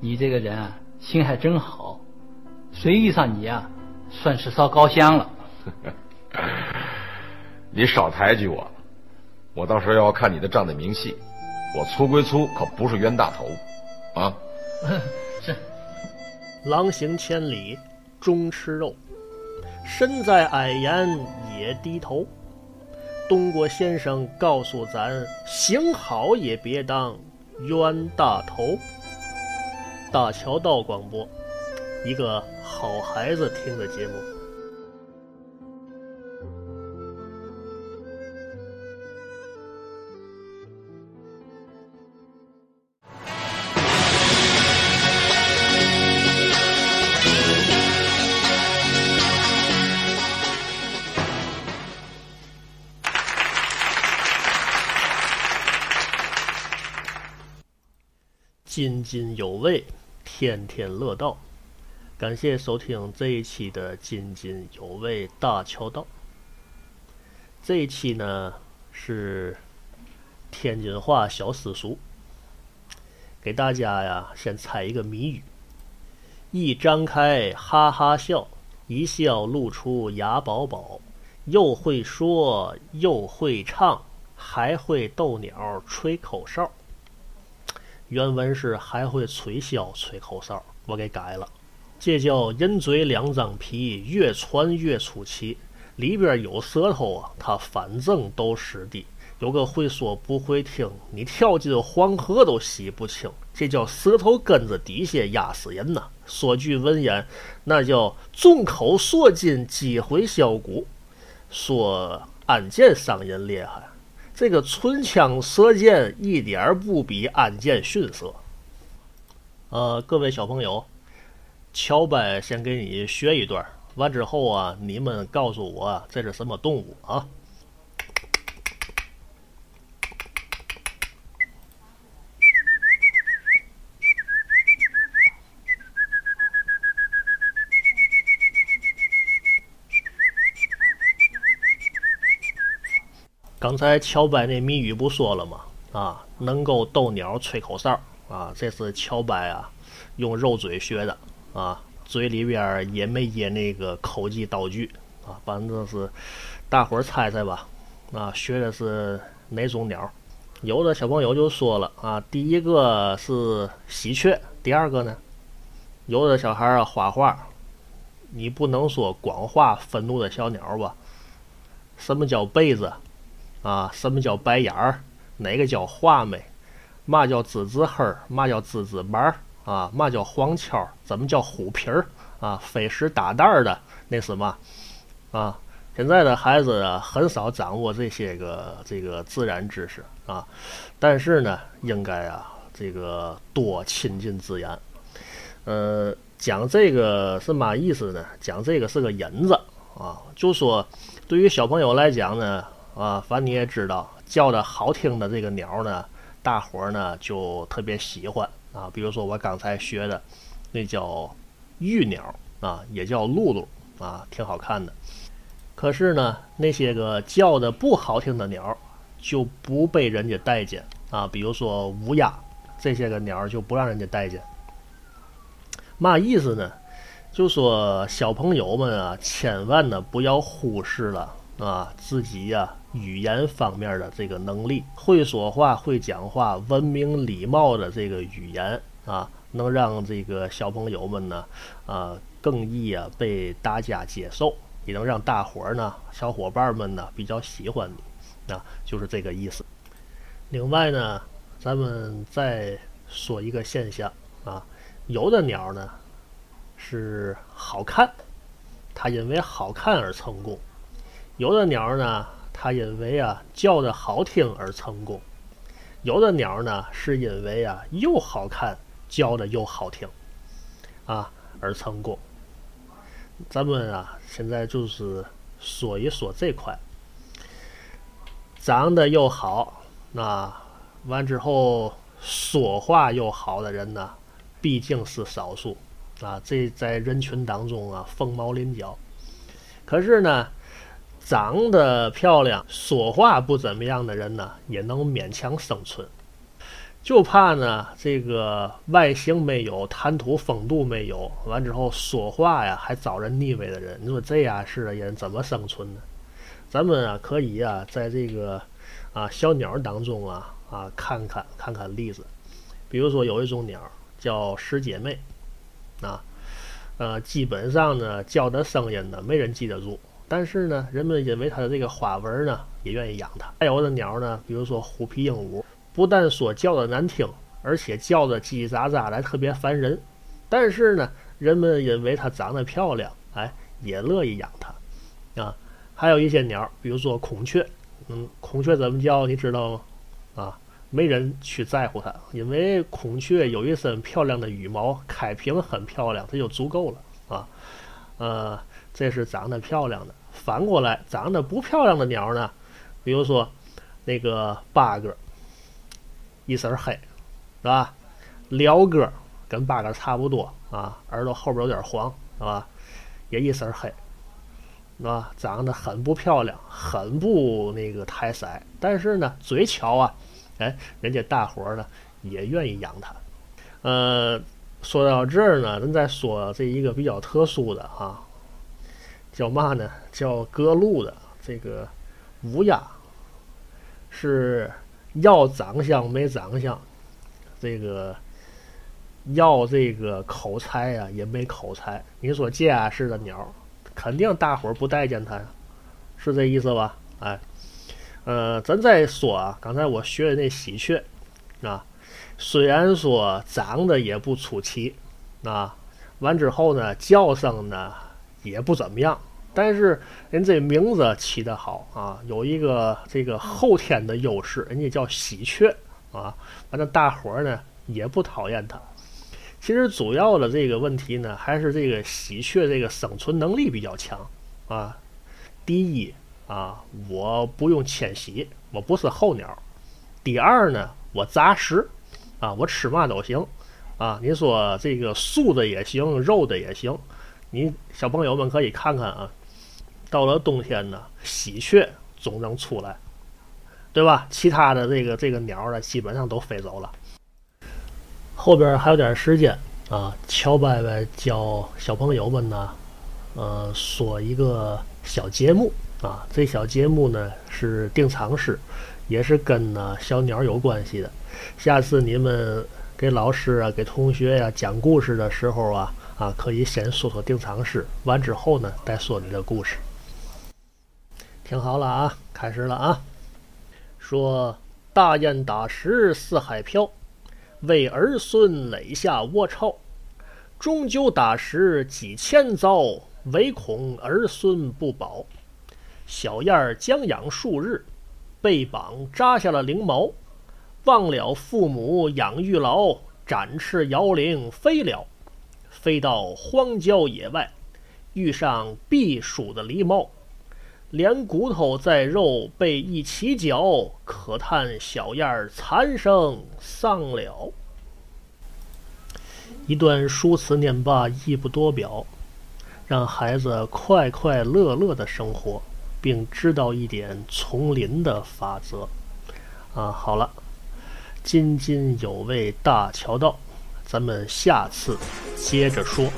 你这个人啊，心还真好，谁遇上你啊，算是烧高香了。你少抬举我，我到时候要看你的账的明细。我粗归粗，可不是冤大头，啊！是。狼行千里终吃肉，身在矮檐也低头。东郭先生告诉咱：行好也别当冤大头。大桥道广播，一个好孩子听的节目。津津有味，天天乐道。感谢收听这一期的津津有味大桥道。这一期呢是天津话小私塾，给大家呀先猜一个谜语：一张开哈哈笑，一笑露出牙宝宝，又会说又会唱，还会逗鸟吹口哨。原文是还会吹箫、吹口哨，我给改了。这叫人嘴两张皮，越传越出奇。里边有舌头啊，它反正都是的。有个会说不会听，你跳进黄河都洗不清。这叫舌头根子底下压死人呐。说句文言，那叫众口铄金，击毁箫鼓。说安建商人厉害。这个唇枪舌剑一点不比暗箭逊色。呃，各位小朋友，乔白先给你学一段，完之后啊，你们告诉我这是什么动物啊？刚才乔白那谜语不说了吗？啊，能够逗鸟吹口哨啊，这是乔白啊用肉嘴学的啊，嘴里边也没掖那个口技道具啊，反正是大伙猜猜吧啊，学的是哪种鸟？有的小朋友就说了啊，第一个是喜鹊，第二个呢？有的小孩啊画画，你不能说光画愤怒的小鸟吧？什么叫被子？啊，什么叫白眼儿？哪个叫画眉？嘛叫滋滋黑儿？嘛叫滋滋白儿？啊，嘛叫黄跷？怎么叫虎皮儿？啊，飞石打蛋儿的那是嘛？啊，现在的孩子啊，很少掌握这些个这个自然知识啊，但是呢，应该啊，这个多亲近自然。呃，讲这个是嘛意思呢？讲这个是个引子啊，就说对于小朋友来讲呢。啊，反正你也知道，叫的好听的这个鸟呢，大伙儿呢就特别喜欢啊。比如说我刚才学的，那叫玉鸟啊，也叫露露啊，挺好看的。可是呢，那些个叫的不好听的鸟，就不被人家待见啊。比如说乌鸦，这些个鸟就不让人家待见。嘛意思呢？就说小朋友们啊，千万呢不要忽视了啊自己呀。语言方面的这个能力，会说话、会讲话、文明礼貌的这个语言啊，能让这个小朋友们呢，啊，更易啊被大家接受，也能让大伙儿呢、小伙伴们呢比较喜欢你，啊，就是这个意思。另外呢，咱们再说一个现象啊，有的鸟呢是好看，它因为好看而成功；有的鸟呢。它因为啊叫的好听而成功，有的鸟呢是因为啊又好看叫的又好听，啊而成功。咱们啊现在就是说一说这块，长得又好，那完之后说话又好的人呢，毕竟是少数啊。这在人群当中啊凤毛麟角，可是呢。长得漂亮、说话不怎么样的人呢，也能勉强生存。就怕呢这个外形没有，谈吐风度没有，完之后说话呀还遭人腻歪的人，你说这样式的人怎么生存呢？咱们啊可以啊在这个啊小鸟当中啊啊看看看看例子，比如说有一种鸟叫十姐妹，啊呃基本上呢叫的声音呢没人记得住。但是呢，人们因为它的这个花纹呢，也愿意养它。还有的鸟呢，比如说虎皮鹦鹉，不但说叫的难听，而且叫的叽叽喳喳的，特别烦人。但是呢，人们因为它长得漂亮，哎，也乐意养它。啊，还有一些鸟，比如说孔雀，嗯，孔雀怎么叫你知道吗？啊，没人去在乎它，因为孔雀有一身漂亮的羽毛，开屏很漂亮，它就足够了。啊，呃。这是长得漂亮的，反过来长得不漂亮的鸟呢，比如说那个八哥，一身黑，是吧？鹩哥跟八哥差不多啊，耳朵后边有点黄，是吧？也一身黑，是吧？长得很不漂亮，很不那个太色，但是呢，嘴巧啊，哎，人家大伙呢也愿意养它。呃，说到这儿呢，咱再说这一个比较特殊的啊。叫嘛呢？叫各路的这个乌鸦，是要长相没长相，这个要这个口才呀也没口才。你说这样式的鸟，肯定大伙儿不待见它呀，是这意思吧？哎，呃，咱再说啊，刚才我学的那喜鹊啊，虽然说长得也不出奇啊，完之后呢，叫声呢。也不怎么样，但是人这名字起得好啊，有一个这个后天的优势，人家叫喜鹊啊，反正大伙儿呢也不讨厌它。其实主要的这个问题呢，还是这个喜鹊这个生存能力比较强啊。第一啊，我不用迁徙，我不是候鸟。第二呢，我杂食啊，我吃嘛都行啊。你说这个素的也行，肉的也行。你小朋友们可以看看啊，到了冬天呢，喜鹊总能出来，对吧？其他的这个这个鸟呢，基本上都飞走了。后边还有点时间啊，乔伯伯教小朋友们呢，呃，说一个小节目啊。这小节目呢是定场诗，也是跟呢小鸟有关系的。下次你们给老师啊、给同学呀讲故事的时候啊。啊，可以先说说定场诗，完之后呢，再说你的故事。听好了啊，开始了啊。说大雁打石四海飘，为儿孙垒下窝巢。终究打石几千遭，唯恐儿孙不保。小燕儿将养数日，被绑扎下了翎毛。忘了父母养育劳，展翅摇铃飞了。飞到荒郊野外，遇上避暑的狸猫，连骨头在肉被一起嚼，可叹小燕儿残生丧了。一段书词念罢，亦不多表，让孩子快快乐乐的生活，并知道一点丛林的法则。啊，好了，津津有味大乔道。咱们下次接着说。